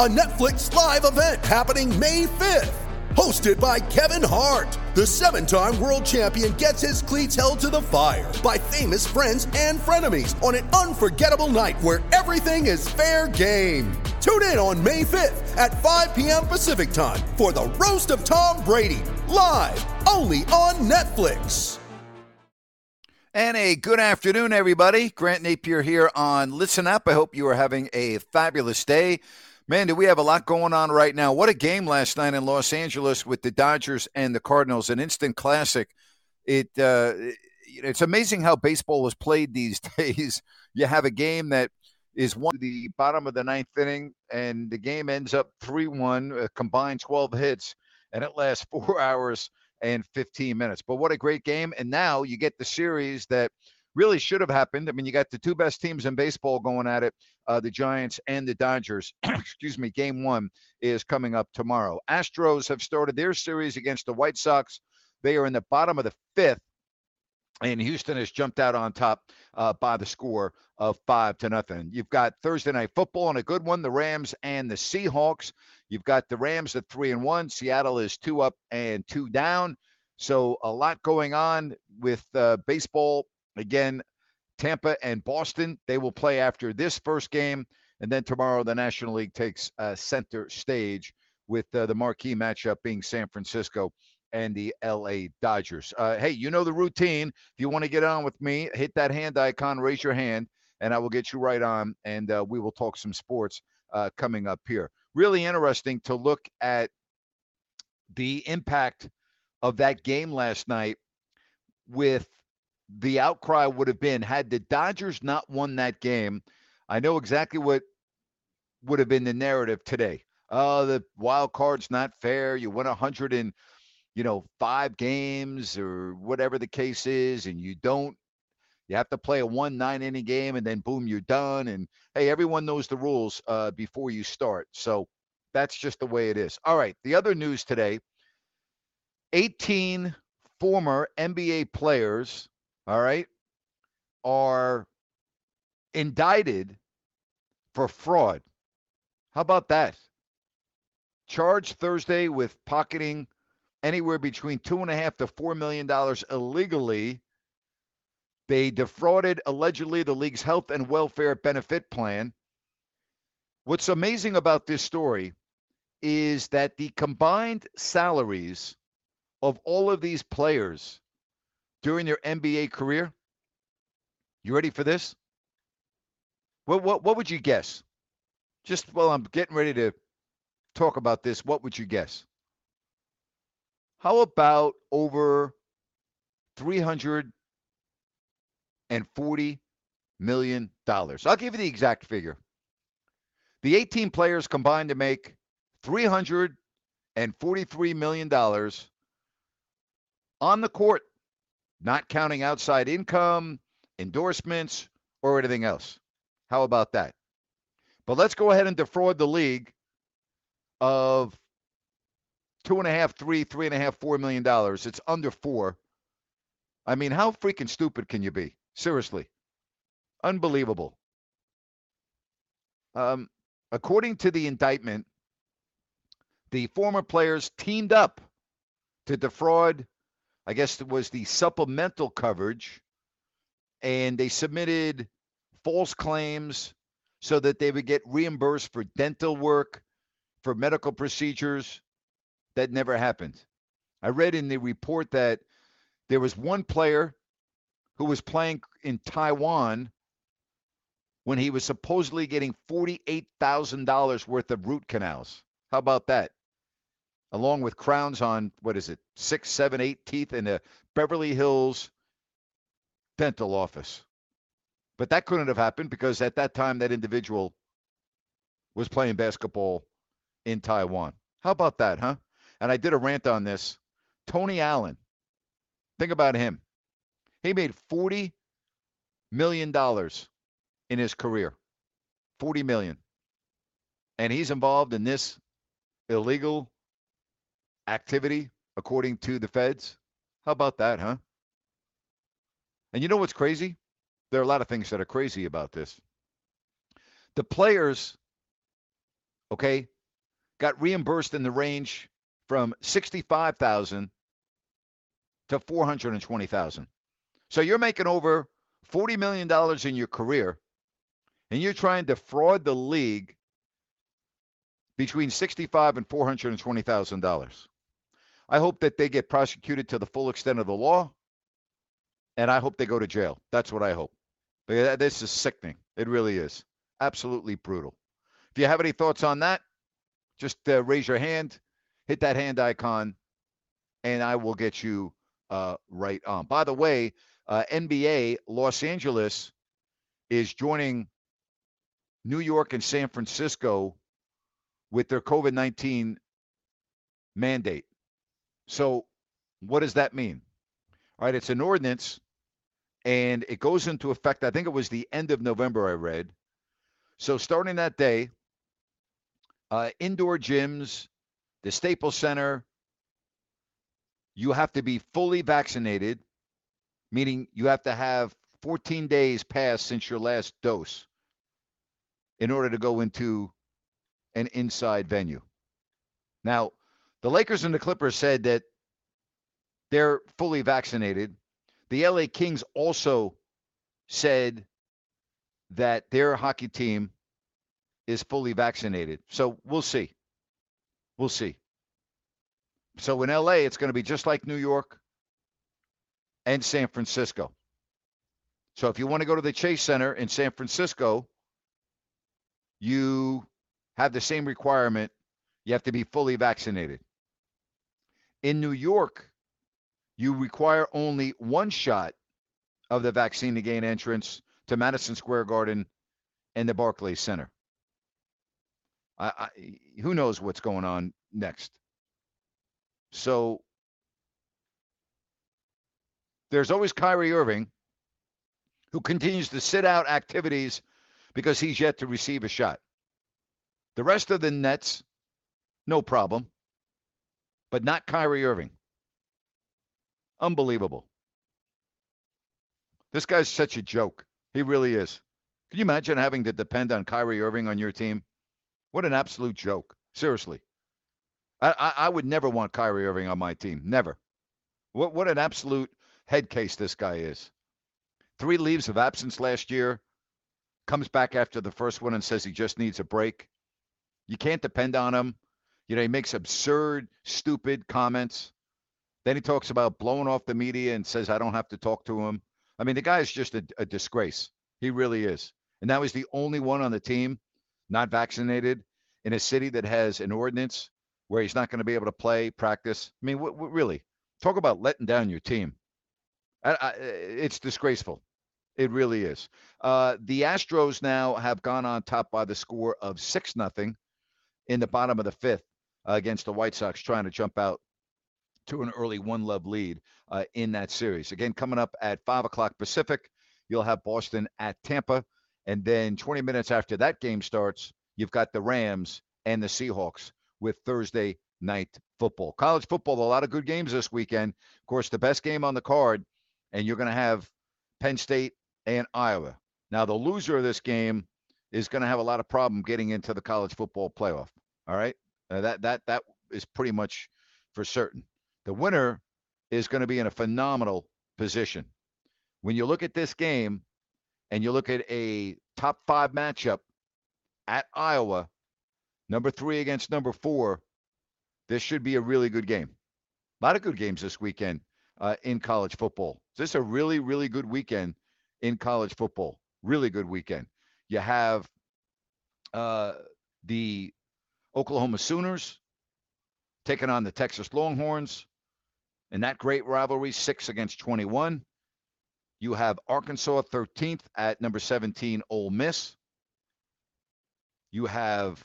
a Netflix live event happening May 5th. Hosted by Kevin Hart, the seven time world champion gets his cleats held to the fire by famous friends and frenemies on an unforgettable night where everything is fair game. Tune in on May 5th at 5 p.m. Pacific time for the Roast of Tom Brady, live only on Netflix. And a good afternoon, everybody. Grant Napier here on Listen Up. I hope you are having a fabulous day. Man, do we have a lot going on right now. What a game last night in Los Angeles with the Dodgers and the Cardinals, an instant classic. It uh, It's amazing how baseball is played these days. You have a game that is one the bottom of the ninth inning, and the game ends up 3 1, uh, combined 12 hits, and it lasts four hours and 15 minutes. But what a great game. And now you get the series that really should have happened. I mean, you got the two best teams in baseball going at it uh, the Giants and the Dodgers. Excuse me. Game one is coming up tomorrow. Astros have started their series against the White Sox. They are in the bottom of the fifth. And Houston has jumped out on top uh, by the score of five to nothing. You've got Thursday night football and a good one, the Rams and the Seahawks. You've got the Rams at three and one. Seattle is two up and two down. So a lot going on with uh, baseball. Again, Tampa and Boston, they will play after this first game. And then tomorrow, the National League takes uh, center stage with uh, the marquee matchup being San Francisco and the LA Dodgers. Uh, hey, you know the routine. If you want to get on with me, hit that hand icon, raise your hand, and I will get you right on, and uh, we will talk some sports uh, coming up here. Really interesting to look at the impact of that game last night with the outcry would have been had the Dodgers not won that game. I know exactly what would have been the narrative today. Oh, the wild card's not fair. You win a hundred and you know five games or whatever the case is, and you don't. You have to play a one nine inning game, and then boom, you're done. And hey, everyone knows the rules uh, before you start. So that's just the way it is. All right. The other news today: 18 former NBA players all right, are indicted for fraud. How about that? Charged Thursday with pocketing anywhere between two and a half to four million dollars illegally. They defrauded allegedly the league's health and welfare benefit plan. What's amazing about this story is that the combined salaries of all of these players during your NBA career? You ready for this? What what what would you guess? Just while I'm getting ready to talk about this, what would you guess? How about over 340 million dollars? I'll give you the exact figure. The 18 players combined to make 343 million dollars on the court not counting outside income, endorsements, or anything else. How about that? But let's go ahead and defraud the league of two and a half, three, three and a half, four million dollars. It's under four. I mean, how freaking stupid can you be? Seriously. Unbelievable. Um, according to the indictment, the former players teamed up to defraud I guess it was the supplemental coverage, and they submitted false claims so that they would get reimbursed for dental work, for medical procedures. That never happened. I read in the report that there was one player who was playing in Taiwan when he was supposedly getting $48,000 worth of root canals. How about that? Along with crowns on what is it, six, seven, eight teeth in the Beverly Hills dental office. But that couldn't have happened because at that time that individual was playing basketball in Taiwan. How about that, huh? And I did a rant on this. Tony Allen, think about him. He made $40 million in his career. 40 million. And he's involved in this illegal activity, according to the feds. How about that, huh? And you know what's crazy? There are a lot of things that are crazy about this. The players, okay, got reimbursed in the range from 65,000 to 420,000. So you're making over 40 million dollars in your career and you're trying to fraud the league between 65 and 420,000 dollars. I hope that they get prosecuted to the full extent of the law and I hope they go to jail. That's what I hope. But this is sickening. It really is. Absolutely brutal. If you have any thoughts on that, just uh, raise your hand, hit that hand icon, and I will get you uh, right on. By the way, uh, NBA Los Angeles is joining New York and San Francisco with their COVID 19 mandate. So, what does that mean? All right, it's an ordinance and it goes into effect. I think it was the end of November, I read. So, starting that day, uh, indoor gyms, the Staples Center, you have to be fully vaccinated, meaning you have to have 14 days passed since your last dose in order to go into an inside venue. Now, the Lakers and the Clippers said that they're fully vaccinated. The LA Kings also said that their hockey team is fully vaccinated. So we'll see. We'll see. So in LA, it's going to be just like New York and San Francisco. So if you want to go to the Chase Center in San Francisco, you have the same requirement. You have to be fully vaccinated. In New York, you require only one shot of the vaccine to gain entrance to Madison Square Garden and the Barclays Center. I, I, who knows what's going on next? So there's always Kyrie Irving, who continues to sit out activities because he's yet to receive a shot. The rest of the Nets, no problem, but not Kyrie Irving. Unbelievable. This guy's such a joke. He really is. Can you imagine having to depend on Kyrie Irving on your team? What an absolute joke. Seriously. I, I, I would never want Kyrie Irving on my team. Never. What what an absolute head case this guy is. Three leaves of absence last year. Comes back after the first one and says he just needs a break. You can't depend on him. You know, he makes absurd, stupid comments. Then he talks about blowing off the media and says, I don't have to talk to him. I mean, the guy is just a, a disgrace. He really is. And now he's the only one on the team not vaccinated in a city that has an ordinance where he's not going to be able to play, practice. I mean, w- w- really, talk about letting down your team. I, I, it's disgraceful. It really is. Uh, the Astros now have gone on top by the score of six nothing in the bottom of the fifth against the White Sox, trying to jump out to an early one love lead uh, in that series. Again, coming up at five o'clock Pacific, you'll have Boston at Tampa. And then 20 minutes after that game starts, you've got the Rams and the Seahawks with Thursday night football. College football, a lot of good games this weekend. Of course, the best game on the card, and you're going to have Penn State and Iowa. Now, the loser of this game is going to have a lot of problem getting into the college football playoff. All right, uh, that that that is pretty much for certain. The winner is going to be in a phenomenal position. When you look at this game, and you look at a top five matchup at Iowa, number three against number four, this should be a really good game. A lot of good games this weekend uh, in college football. This is a really, really good weekend in college football. Really good weekend. You have uh, the Oklahoma Sooners taking on the Texas Longhorns, In that great rivalry, six against 21. You have Arkansas 13th at number 17, Ole Miss. You have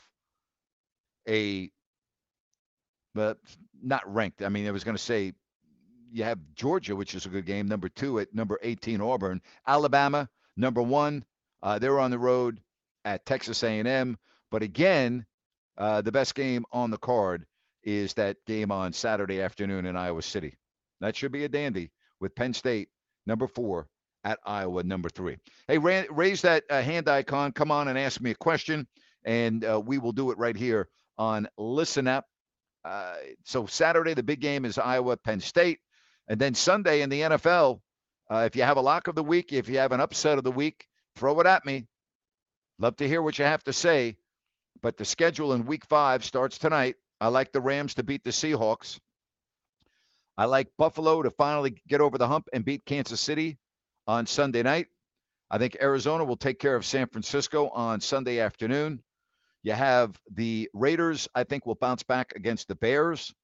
a, but not ranked. I mean, I was going to say you have Georgia, which is a good game, number two at number 18, Auburn. Alabama, number one. Uh, they're on the road at Texas A&M. But again, uh, the best game on the card is that game on Saturday afternoon in Iowa City. That should be a dandy with Penn State, number four, at Iowa, number three. Hey, raise that uh, hand icon. Come on and ask me a question, and uh, we will do it right here on Listen Up. Uh, so Saturday, the big game is Iowa, Penn State. And then Sunday in the NFL, uh, if you have a lock of the week, if you have an upset of the week, throw it at me. Love to hear what you have to say. But the schedule in week five starts tonight. I like the Rams to beat the Seahawks. I like Buffalo to finally get over the hump and beat Kansas City on Sunday night. I think Arizona will take care of San Francisco on Sunday afternoon. You have the Raiders, I think, will bounce back against the Bears.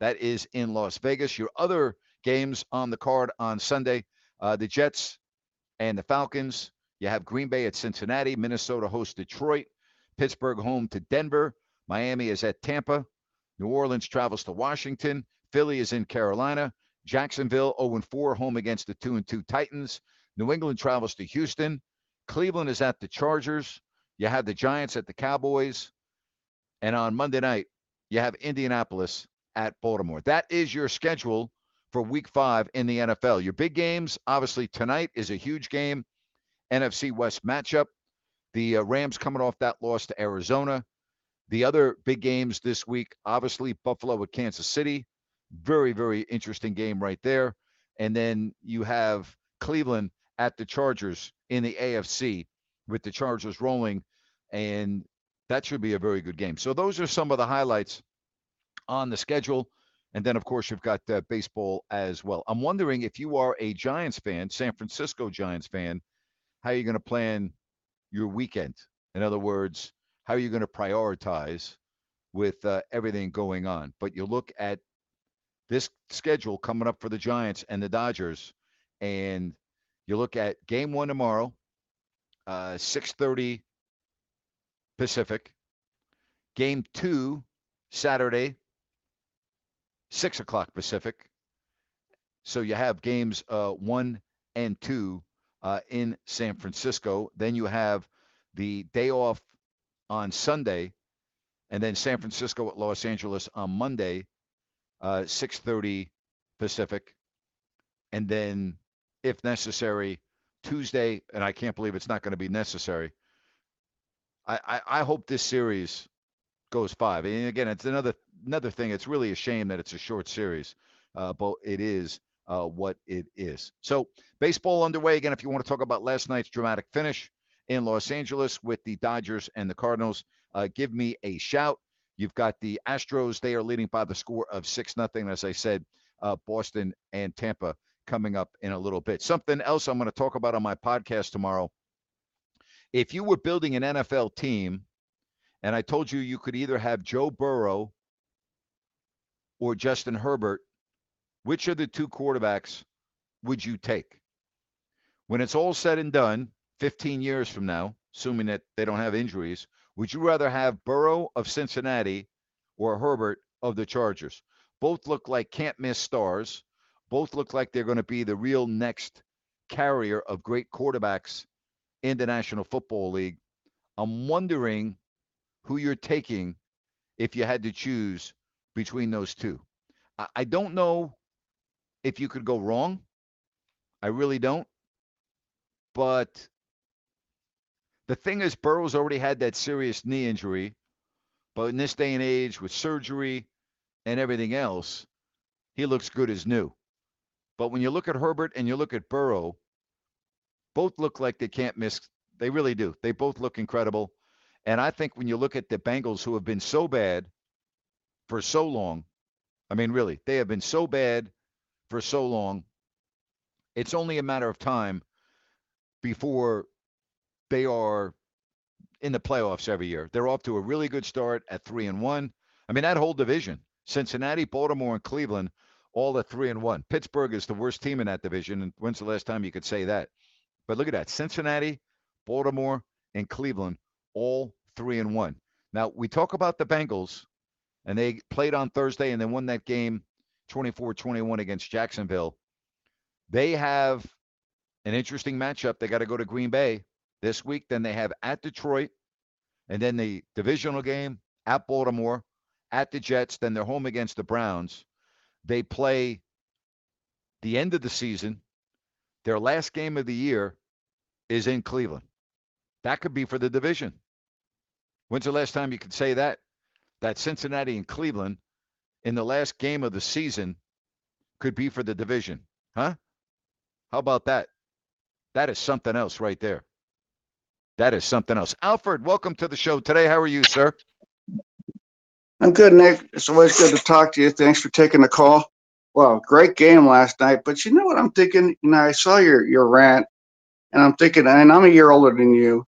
That is in Las Vegas. Your other games on the card on Sunday uh, the Jets and the Falcons. You have Green Bay at Cincinnati. Minnesota hosts Detroit. Pittsburgh home to Denver. Miami is at Tampa. New Orleans travels to Washington. Philly is in Carolina. Jacksonville 0 4 home against the 2 2 Titans. New England travels to Houston. Cleveland is at the Chargers. You have the Giants at the Cowboys. And on Monday night, you have Indianapolis at Baltimore. That is your schedule for week five in the NFL. Your big games, obviously, tonight is a huge game. NFC West matchup. The uh, Rams coming off that loss to Arizona. The other big games this week, obviously, Buffalo with Kansas City. Very, very interesting game right there. And then you have Cleveland at the Chargers in the AFC with the Chargers rolling. And that should be a very good game. So those are some of the highlights on the schedule. And then, of course, you've got uh, baseball as well. I'm wondering if you are a Giants fan, San Francisco Giants fan, how are you going to plan your weekend? In other words, how are you going to prioritize with uh, everything going on? But you look at this schedule coming up for the Giants and the Dodgers, and you look at game one tomorrow, uh, 6:30 Pacific. Game two Saturday, six o'clock Pacific. So you have games uh, one and two uh, in San Francisco. Then you have the day off on Sunday, and then San Francisco at Los Angeles on Monday, uh, 6:30 Pacific, and then, if necessary, Tuesday. And I can't believe it's not going to be necessary. I, I, I hope this series goes five. And again, it's another another thing. It's really a shame that it's a short series, uh, but it is uh, what it is. So baseball underway again. If you want to talk about last night's dramatic finish in Los Angeles with the Dodgers and the Cardinals, uh, give me a shout. You've got the Astros. They are leading by the score of six nothing. As I said, uh, Boston and Tampa coming up in a little bit. Something else I'm going to talk about on my podcast tomorrow. If you were building an NFL team and I told you you could either have Joe Burrow or Justin Herbert, which of the two quarterbacks would you take? When it's all said and done, 15 years from now, assuming that they don't have injuries, would you rather have Burrow of Cincinnati or Herbert of the Chargers? Both look like can't miss stars. Both look like they're going to be the real next carrier of great quarterbacks in the National Football League. I'm wondering who you're taking if you had to choose between those two. I, I don't know if you could go wrong. I really don't. But the thing is, Burrow's already had that serious knee injury. But in this day and age, with surgery and everything else, he looks good as new. But when you look at Herbert and you look at Burrow, both look like they can't miss. They really do. They both look incredible. And I think when you look at the Bengals, who have been so bad for so long, I mean, really, they have been so bad for so long. It's only a matter of time before they are in the playoffs every year. They're off to a really good start at three and one. I mean, that whole division, Cincinnati, Baltimore, and Cleveland, all at three and one. Pittsburgh is the worst team in that division. And when's the last time you could say that? But look at that: Cincinnati, Baltimore, and Cleveland, all three and one. Now we talk about the Bengals, and they played on Thursday and they won that game 24-21 against Jacksonville. They have an interesting matchup. They got to go to Green Bay this week. Then they have at Detroit, and then the divisional game at Baltimore, at the Jets. Then they're home against the Browns. They play the end of the season. Their last game of the year is in Cleveland. That could be for the division. When's the last time you could say that? That Cincinnati and Cleveland in the last game of the season could be for the division. Huh? How about that? That is something else right there. That is something else. Alfred, welcome to the show today. How are you, sir? I'm good, Nick. It's always good to talk to you. Thanks for taking the call. Well, great game last night. But you know what I'm thinking? You know, I saw your your rant, and I'm thinking, and I'm a year older than you.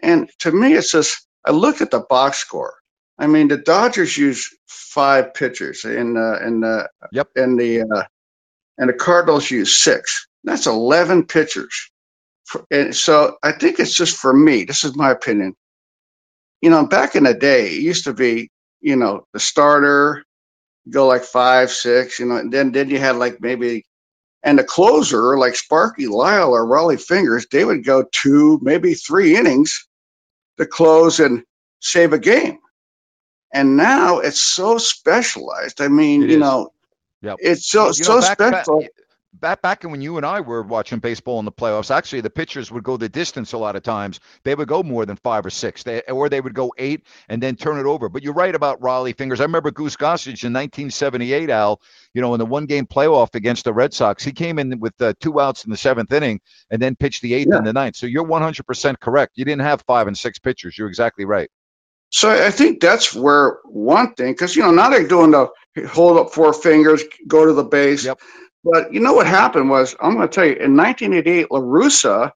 And to me, it's just I look at the box score. I mean, the Dodgers use five pitchers, and uh, and uh, yep, and the uh, and the Cardinals use six. That's eleven pitchers. For, and so I think it's just for me. This is my opinion. You know, back in the day, it used to be you know, the starter, go like five, six, you know, and then then you had like maybe and the closer, like Sparky Lyle or Rollie Fingers, they would go two, maybe three innings to close and save a game. And now it's so specialized. I mean, It you is. know, Yep. it's so You so back- back- special. back back when you and I were watching baseball in the playoffs, actually the pitchers would go the distance a lot of times. They would go more than five or six, they, or they would go eight and then turn it over. But you're right about Rollie Fingers. I remember Goose Gossage in 1978, Al. You know, in the one game playoff against the Red Sox, he came in with uh, two outs in the seventh inning and then pitched the eighth Yeah. and the ninth. So you're 100% correct. You didn't have five and six pitchers. You're exactly right. So I think that's where one thing, because you know now they're doing the hold up four fingers, go to the base. Yep. But you know what happened was I'm going to tell you in 1988, La Russa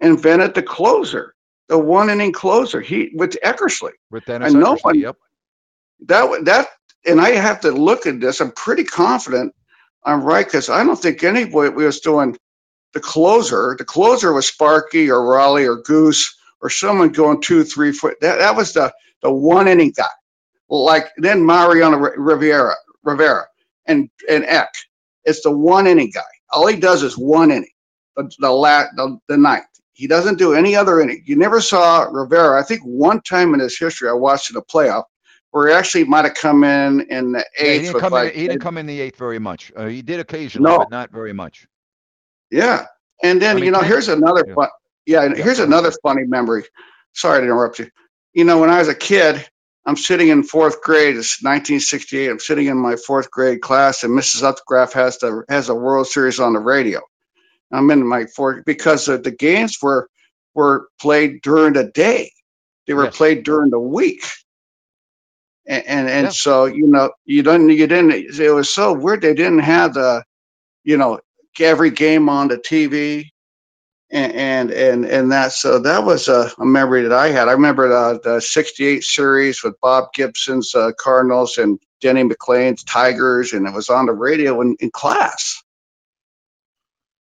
invented the closer, the one inning closer. He with Eckersley. With Dennis And no Eckersley, one- Yep. That that and I have to look at this. I'm pretty confident I'm right because I don't think anybody was doing the closer. The closer was Sparky or Rollie or Goose or someone going two, three foot. That that was the the one inning guy. Like then Mariano Rivera, Rivera, and and Eck. It's the one inning guy. All he does is one inning. The the lat the, the ninth. He doesn't do any other inning. You never saw Rivera. I think one time in his history I watched in a playoff where he actually might have come in in the Yeah, he eighth didn't come like in. He didn't come in the eighth very much. Uh, he did occasionally, No. but not very much. Yeah. And then, I mean, you know, here's another Yeah. Yeah, and here's another funny memory. Sorry to interrupt you. You know, when I was a kid, I'm sitting in fourth grade. It's 1968. I'm sitting in my fourth grade class, and Mrs. Upgraf has the has a World Series on the radio. I'm in my fourth because the, the games were were played during the day. They were Yes. played during the week. And and, and Yeah. so you know you don't you didn't it was so weird they didn't have the you know every game on the TV and and and, that so that was a, a memory that I had. I remember the, the '68 series with Bob Gibson's uh, Cardinals and Denny McLain's Tigers, and it was on the radio in, in class.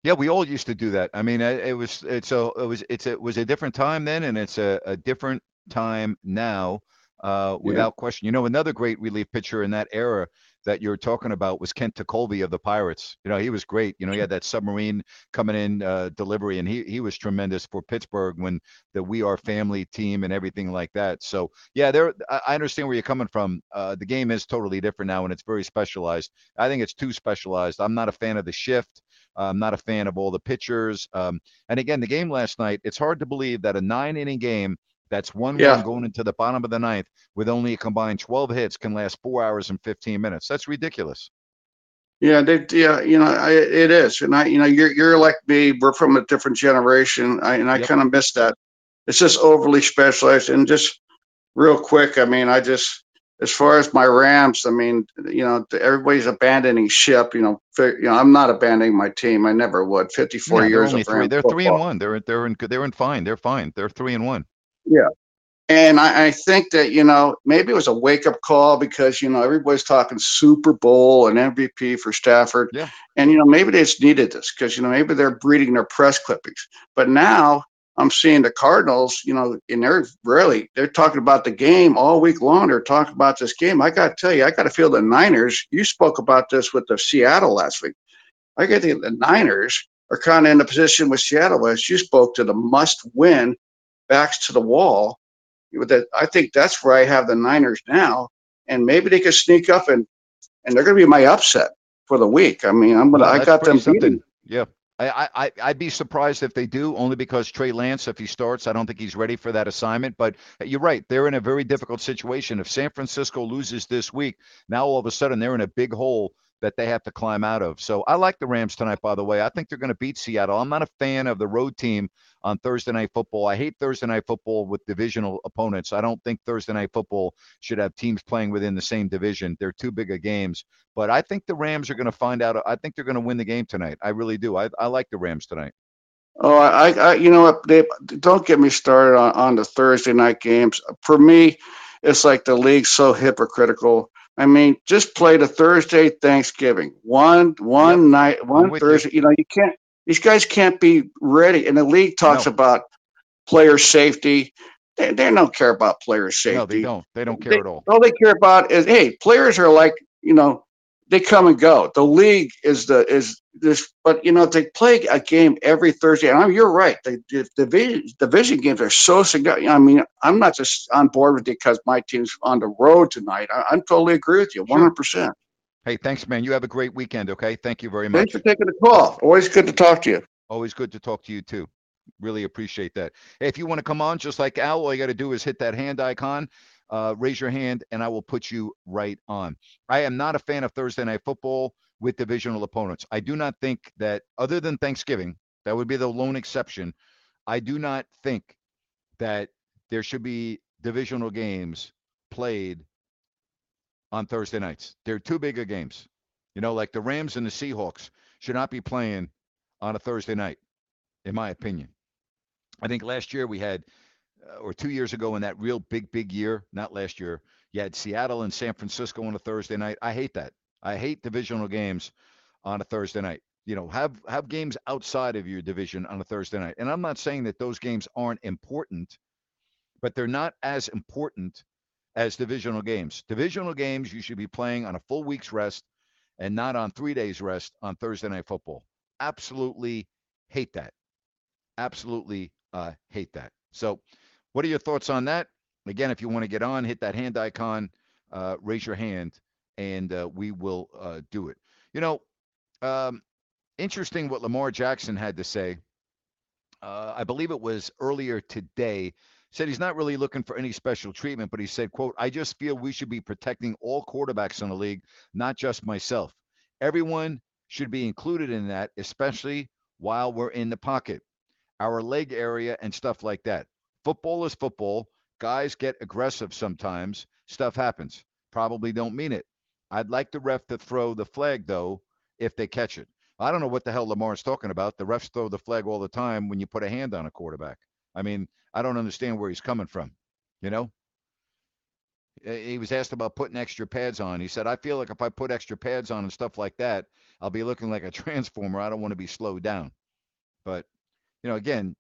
Yeah, we all used to do that. I mean, it, it was it's a it was it's a, it was a different time then, and it's a, a different time now, uh, without question. You know, another great relief pitcher in that era that you're talking about was Kent Tekulve of the Pirates. You know, he was great. You know, he had that submarine coming in uh, delivery, and he he was tremendous for Pittsburgh when the We Are Family team and everything like that. So yeah, there I I understand where you're coming from. Uh, the game is totally different now, and it's very specialized. I think it's too specialized. I'm not a fan of the shift. I'm not a fan of all the pitchers. Um, and again, the game last night, it's hard to believe that a nine inning game that's 1 1 Yeah. going into the bottom of the ninth with only a combined 12 hits can last four hours and 15 minutes. That's ridiculous. Yeah, they, yeah, you know, I, it is, and I, you know, you're you're like me. We're from a different generation, I, and I Yep. kind of miss that. It's just overly specialized, and just real quick. I mean, I just as far as my Rams, I mean, you know, everybody's abandoning ship. You know, you know, I'm not abandoning my team. I never would. 54 Yeah, years of three. Rams They're three and one. They're they're in. They're in fine. They're fine. They're three and one. And I, I think that, you know, maybe it was a wake up call because, you know, everybody's talking Super Bowl and MVP for Stafford. Yeah. And, you know, maybe they just needed this because, you know, maybe they're breeding their press clippings. But now I'm seeing the Cardinals, you know, and they're really, they're talking about the game all week long. They're talking about this game. I got to tell you, I got to feel the Niners. You spoke about this with the Seattle last week. I got to think the Niners are kind of in the position with Seattle as you spoke to the must win backs to the wall that I think that's where I have the Niners now, and maybe they could sneak up and and they're going to be my upset for the week. I mean, I'm gonna Well, I got them pretty beaten. something. Yeah. I, I, I'd be surprised if they do, only because Trey Lance, if he starts, I don't think he's ready for that assignment. But uh, you're right. They're in a very difficult situation. If San Francisco loses this week, now all of a sudden they're in a big hole that they have to climb out of. So I like the Rams tonight, by the way. I think they're going to beat Seattle. I'm not a fan of the road team on Thursday Night Football. I hate Thursday Night Football with divisional opponents. I don't think Thursday Night Football should have teams playing within the same division. They're too big of games. But I think the Rams are going to find out. I think they're going to win the game tonight. I really do. I, I like the Rams tonight. Oh, I, I, you know what? They, don't get me started on, on the Thursday night games. For me, it's like the league's so hypocritical. I mean, just play the Thursday Thanksgiving one one Yep. night one with you. Thursday. You. know, you can't. These guys can't be ready. And the league talks No. about player safety. They, they don't care about player safety. No, they don't. They don't care They- at all. All they care about is hey, players are like you know they come and go. The league is the is this, but you know they play a game every Thursday. And I'm, you're right. The, the division division games are so significant. I mean, I'm not just on board with it because my team's on the road tonight. I, I'm totally agree with you, 100. percent Hey, thanks, man. You have a great weekend. Okay. Thank you very much. Thanks for taking the call. Always good to talk to you. Always good to talk to you too. Really appreciate that. Hey, if you want to come on, just like Al, all you got to do is hit that hand icon, uh, raise your hand, and I will put you right on. I am not a fan of Thursday night football with divisional opponents. I do not think that, other than Thanksgiving, that would be the lone exception. I do not think that there should be divisional games played on Thursday nights. They're too big of games. You know, like the Rams and the Seahawks should not be playing on a Thursday night, in my opinion. I think last year we had, or two years ago in that real big, big year, not last year, you had Seattle and San Francisco on a Thursday night. I hate that. I hate divisional games on a Thursday night. You know, have have games outside of your division on a Thursday night. And I'm not saying that those games aren't important, but they're not as important as divisional games. Divisional games you should be playing on a full week's rest and not on three days rest on Thursday night football. Absolutely hate that. Absolutely uh, hate that. So, what are your thoughts on that? Again, if you want to get on, hit that hand icon, uh, raise your hand, and uh, we will uh, do it. You know, um, interesting what Lamar Jackson had to say. Uh, I believe it was earlier today. Said he's not really looking for any special treatment, but he said, "quote I just feel we should be protecting all quarterbacks in the league, not just myself. Everyone should be included in that, especially while we're in the pocket, our leg area and stuff like that. Football is football. Guys get aggressive sometimes. Stuff happens. Probably don't mean it. I'd like the ref to throw the flag though if they catch it. I don't know what the hell Lamar's talking about. The refs throw the flag all the time when you put a hand on a quarterback. I mean, I don't understand where he's coming from. You know, he was asked about putting extra pads on. He said, I feel like if I put extra pads on and stuff like that, I'll be looking like a transformer. I don't want to be slowed down. But, you know, again,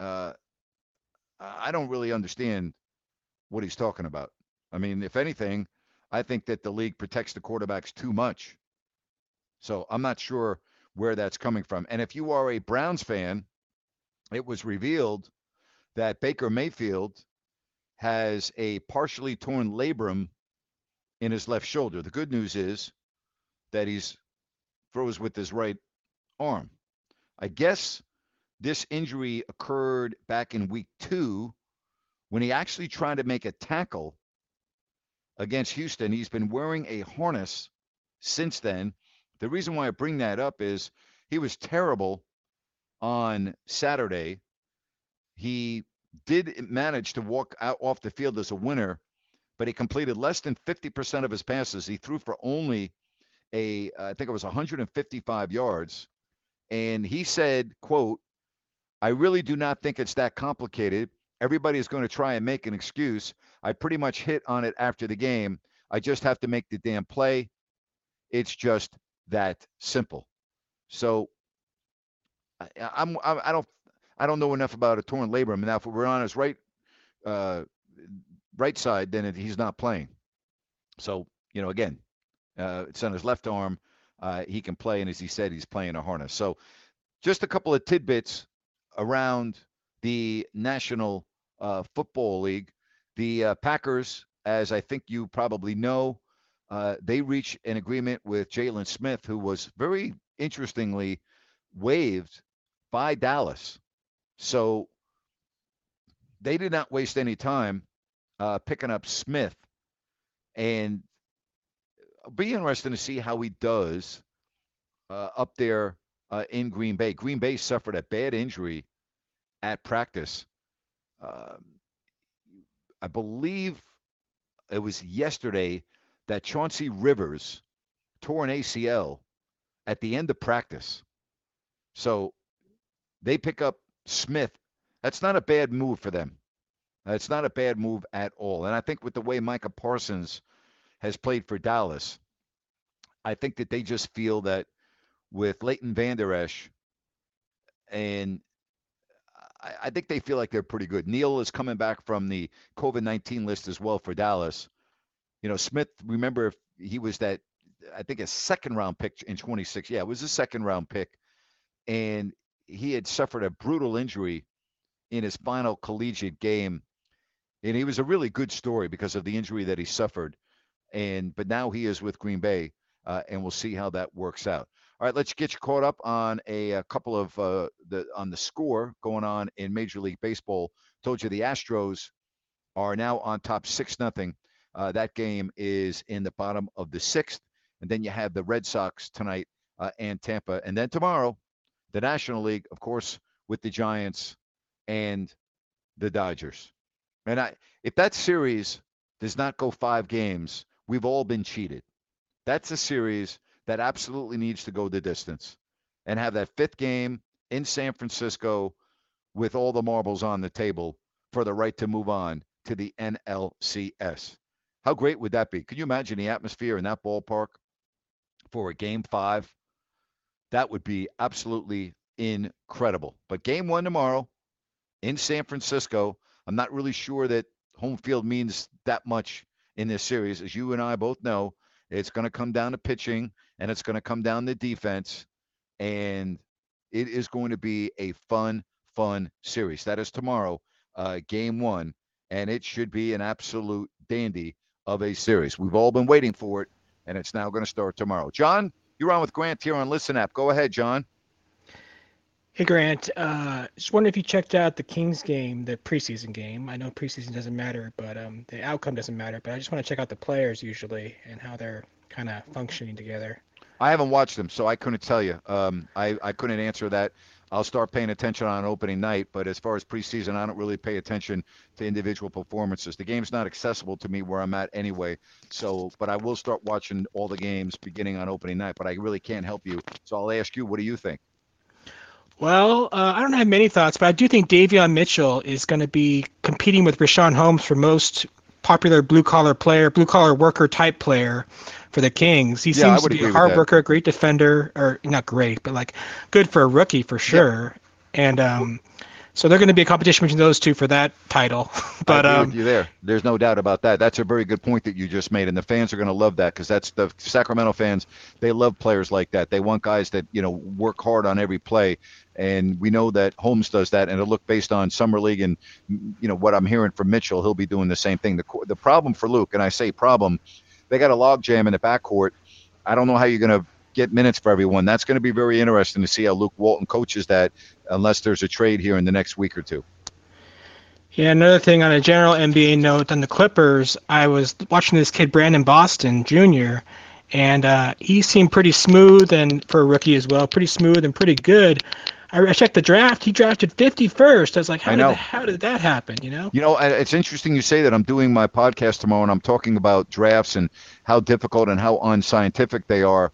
uh, I don't really understand what he's talking about. I mean, if anything, I think that the league protects the quarterbacks too much. So I'm not sure where that's coming from. And if you are a Browns fan, it was revealed that Baker Mayfield has a partially torn labrum in his left shoulder. The good news is that he's throws with his right arm. I guess this injury occurred back in week two when he actually tried to make a tackle against Houston. He's been wearing a harness since then. The reason why I bring that up is he was terrible on Saturday. He did manage to walk out off the field as a winner, but he completed less than 50% of his passes. He threw for only a, I think it was 155 yards. And he said, quote, I really do not think it's that complicated. everybody is going to try and make an excuse. I pretty much hit on it after the game. I just have to make the damn play. It's just that simple. So I, I'm I, don't I don't know enough about a torn labrum. Now, if we're on his right uh, right side, then it, he's not playing. So you know, again, uh, it's on his left arm. Uh, he can play, and as he said, he's playing a harness. So just a couple of tidbits around the National uh, Football League. The uh, Packers, as I think you probably know, uh, they reached an agreement with Jaylon Smith, who was very interestingly waived by Dallas. So they did not waste any time uh, picking up Smith, and it'll be interesting to see how he does uh, up there uh, in Green Bay. Green Bay suffered a bad injury at practice. Um, I believe it was yesterday that Chauncey Rivers tore an ACL at the end of practice. So they pick up Smith. That's not a bad move for them. It's not a bad move at all. And I think with the way Micah Parsons has played for Dallas, I think that they just feel that with Leighton Vander Esch, and I, I think they feel like they're pretty good. Neal is coming back from the COVID 19 list as well for Dallas. You know, Smith, remember, he was that, I think, a second round pick in 26. Yeah, it was a second round pick. And he had suffered a brutal injury in his final collegiate game. And he was a really good story because of the injury that he suffered. And but now he is with Green Bay, uh, and we'll see how that works out. All right, let's get you caught up on a, a couple of uh, the on the score going on in Major League Baseball. Told you the Astros are now on top six nothing. Uh, that game is in the bottom of the sixth, and then you have the Red Sox tonight uh, and Tampa, and then tomorrow the National League, of course, with the Giants and the Dodgers. And I, if that series does not go five games, we've all been cheated. That's a series that absolutely needs to go the distance and have that fifth game in San Francisco with all the marbles on the table for the right to move on to the NLCS. How great would that be? Can you imagine the atmosphere in that ballpark for a game five? That would be absolutely incredible. But game one tomorrow in San Francisco, I'm not really sure that home field means that much in this series. As you and I both know, it's going to come down to pitching and it's going to come down to defense. And it is going to be a fun, fun series. That is tomorrow, uh, game one. And it should be an absolute dandy of a series. We've all been waiting for it, and it's now going to start tomorrow. John, you're on with Grant here on Listen Up. Go ahead, John. Hey Grant, uh, just wondering if you checked out the Kings game, the preseason game. I know preseason doesn't matter, but um, the outcome doesn't matter. But I just want to check out the players usually and how they're kind of functioning together. I haven't watched them, so I couldn't tell you. Um, I I couldn't answer that. I'll start paying attention on opening night, but as far as preseason, I don't really pay attention to individual performances. The game's not accessible to me where I'm at anyway. So, but I will start watching all the games beginning on opening night. But I really can't help you, so I'll ask you, what do you think? Well, uh, I don't have many thoughts, but I do think Davion Mitchell is going to be competing with Richaun Holmes for most popular blue collar player, blue collar worker type player for the Kings. He Yeah, seems to be a hard worker, great defender, or not great, but like good for a rookie for sure. And um, so they're going to be a competition between those two for that title. but I um, you there. There's no doubt about that. That's a very good point that you just made, and the fans are going to love that because that's the Sacramento fans. They love players like that. They want guys that you know work hard on every play, and we know that Holmes does that. And it'll look based on summer league, and you know what I'm hearing from Mitchell, he'll be doing the same thing. The the problem for Luke, and I say problem, they got a log jam in the backcourt. I don't know how you're going to get minutes for everyone. That's going to be very interesting to see how Luke Walton coaches that, unless there's a trade here in the next week or two. Yeah, another thing on a general NBA note on the Clippers, I was watching this kid Brandon Boston Jr. and uh, he seemed pretty smooth and for a rookie as well, pretty smooth and pretty good. I, I checked the draft; he drafted 51st. I was like, how did how did that happen? You know? You know, it's interesting you say that. I'm doing my podcast tomorrow, and I'm talking about drafts and how difficult and how unscientific they are.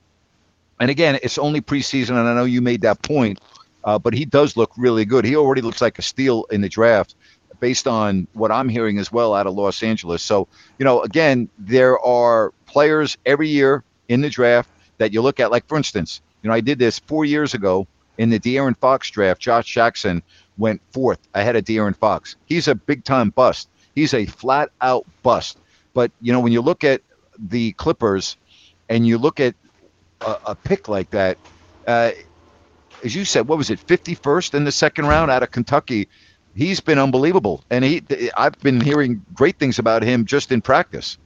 And again, it's only preseason, and I know you made that point, uh, but he does look really good. He already looks like a steal in the draft. based on what I'm hearing as well out of Los Angeles. So, you know, again, there are players every year in the draft that you look at. Like, for instance, you know, I did this four years ago in the De'Aaron Fox draft. Josh Jackson went fourth ahead of De'Aaron Fox. He's a big time bust. He's a flat out bust. But, you know, when you look at the Clippers and you look at a, a pick like that, uh, as you said, what was it, 51st in the second round out of Kentucky? He's been unbelievable, and he I've been hearing great things about him just in practice.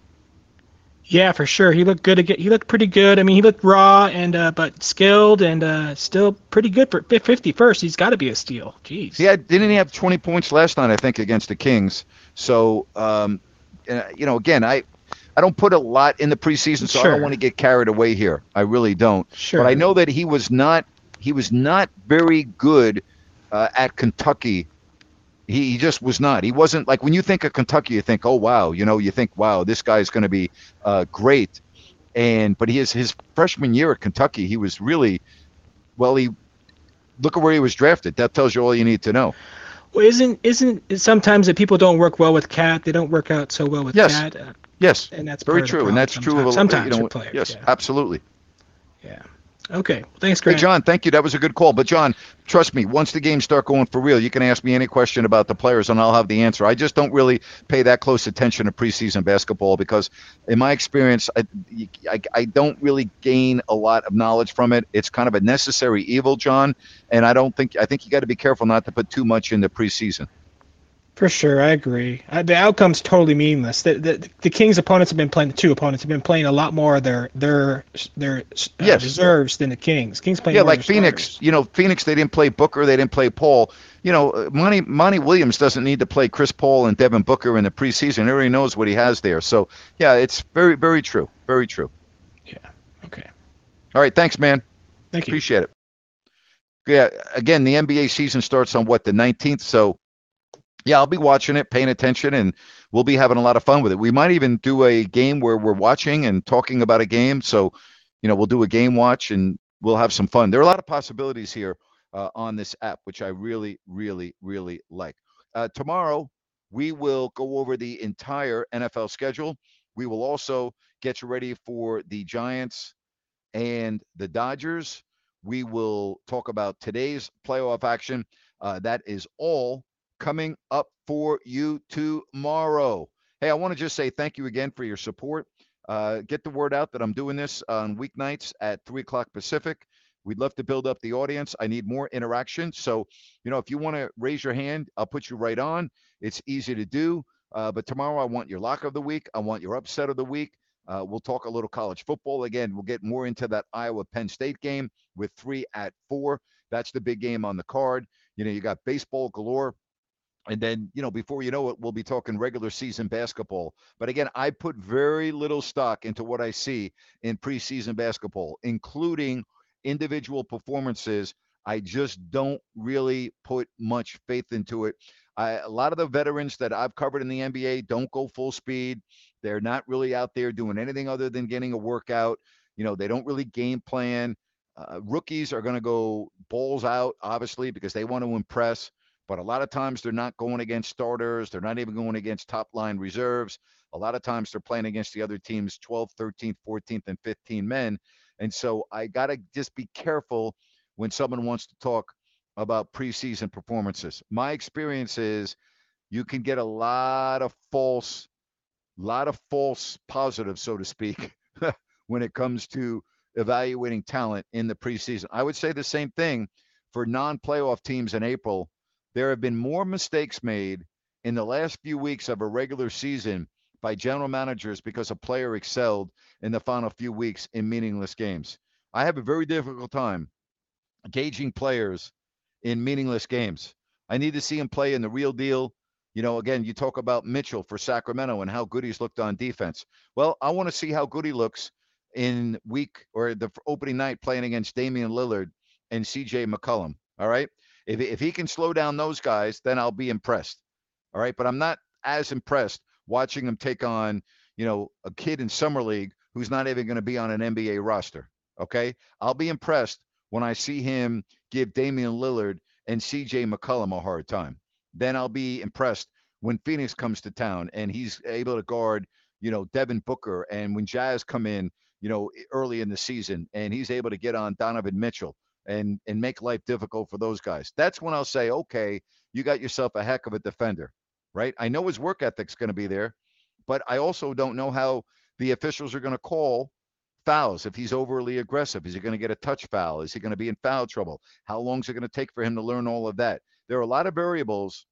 Yeah, for sure. He looked good again. He looked pretty good. I mean, he looked raw and uh, but skilled and uh, still pretty good for 51st. He's got to be a steal. Jeez. Yeah, didn't he have 20 points last night? I think against the Kings. So, um, uh, you know, again, I I don't put a lot in the preseason, so sure. I don't want to get carried away here. I really don't. Sure. But I know that he was not he was not very good uh, at Kentucky. He, he just was not. He wasn't like when you think of Kentucky, you think, oh wow, you know, you think, wow, this guy's going to be uh, great. And but he is his freshman year at Kentucky, he was really well. He look at where he was drafted. That tells you all you need to know. Well, isn't isn't sometimes that people don't work well with Cat? They don't work out so well with yes. Cat. Uh, yes, and that's very true, and that's sometimes. true of sometimes you know, players. Yes, yeah. absolutely. Yeah. Okay. Thanks, Grant. Hey, John, thank you. That was a good call. But, John, trust me, once the games start going for real, you can ask me any question about the players and I'll have the answer. I just don't really pay that close attention to preseason basketball because, in my experience, I, I, I don't really gain a lot of knowledge from it. It's kind of a necessary evil, John. And I don't think, I think you got to be careful not to put too much into preseason. For sure, I agree. Uh, the outcome's totally meaningless. The, the, the Kings' opponents have been playing. The two opponents have been playing a lot more of their their their uh, yes. reserves than the Kings. Kings playing yeah, more like Phoenix. starters. You know, Phoenix. They didn't play Booker. They didn't play Paul. You know, uh, Monty Monty Williams doesn't need to play Chris Paul and Devin Booker in the preseason. He already knows what he has there. So yeah, it's very very true. Very true. Yeah. Okay. All right. Thanks, man. Thank you. Appreciate it. Yeah. Again, the NBA season starts on what the 19th. So yeah, I'll be watching it, paying attention, and we'll be having a lot of fun with it. We might even do a game where we're watching and talking about a game. So, you know, we'll do a game watch and we'll have some fun. There are a lot of possibilities here uh, on this app, which I really, really, really like. Uh, tomorrow, we will go over the entire NFL schedule. We will also get you ready for the Giants and the Dodgers. We will talk about today's playoff action. Uh, that is all coming up for you tomorrow. Hey, I want to just say thank you again for your support. Uh, get the word out that I'm doing this on weeknights at 3 o'clock Pacific. We'd love to build up the audience. I need more interaction. So, you know, if you want to raise your hand, I'll put you right on. It's easy to do. Uh, but tomorrow, I want your lock of the week. I want your upset of the week. Uh, we'll talk a little college football again. We'll get more into that Iowa Penn State game with three at four. That's the big game on the card. You know, you got baseball galore. And then, you know, before you know it, we'll be talking regular season basketball. But again, I put very little stock into what I see in preseason basketball, including individual performances. I just don't really put much faith into it. I, a lot of the veterans that I've covered in the NBA don't go full speed. They're not really out there doing anything other than getting a workout. You know, they don't really game plan. Uh, rookies are going to go balls out, obviously, because they want to impress but a lot of times they're not going against starters. They're not even going against top line reserves. A lot of times they're playing against the other team's 12th, 13th, 14th, and 15 men. And so I got to just be careful when someone wants to talk about preseason performances. My experience is you can get a lot of false, lot of false positives, so to speak, when it comes to evaluating talent in the preseason. I would say the same thing for non playoff teams in April there have been more mistakes made in the last few weeks of a regular season by general managers because a player excelled in the final few weeks in meaningless games. I have a very difficult time gauging players in meaningless games. I need to see him play in the real deal. You know, again, you talk about Mitchell for Sacramento and how good he's looked on defense. Well, I want to see how good he looks in week or the opening night playing against Damian Lillard and CJ McCollum. All right. If if he can slow down those guys, then I'll be impressed. All right, but I'm not as impressed watching him take on, you know, a kid in summer league who's not even going to be on an NBA roster. Okay, I'll be impressed when I see him give Damian Lillard and CJ McCollum a hard time. Then I'll be impressed when Phoenix comes to town and he's able to guard, you know, Devin Booker and when Jazz come in, you know, early in the season and he's able to get on Donovan Mitchell and and make life difficult for those guys. That's when I'll say, okay, you got yourself a heck of a defender, right? I know his work ethic's going to be there, but I also don't know how the officials are going to call fouls if he's overly aggressive. Is he going to get a touch foul? Is he going to be in foul trouble? How long is it going to take for him to learn all of that? There are a lot of variables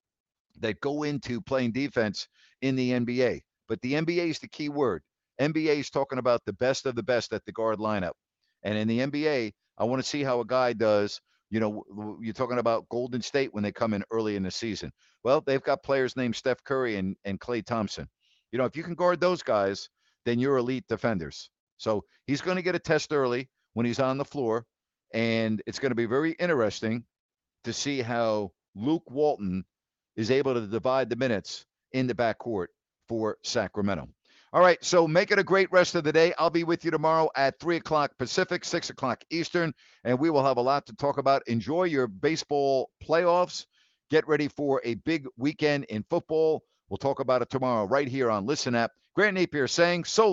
that go into playing defense in the NBA, but the NBA is the key word. NBA is talking about the best of the best at the guard lineup. And in the NBA, I want to see how a guy does. You know, you're talking about Golden State when they come in early in the season. Well, they've got players named Steph Curry and, and Klay Thompson. You know, if you can guard those guys, then you're elite defenders. So he's going to get a test early when he's on the floor. And it's going to be very interesting to see how Luke Walton is able to divide the minutes in the backcourt for Sacramento. All right, so make it a great rest of the day. I'll be with you tomorrow at 3 o'clock Pacific, 6 o'clock Eastern, and we will have a lot to talk about. Enjoy your baseball playoffs. Get ready for a big weekend in football. We'll talk about it tomorrow right here on Listen Up. Grant Napear saying so.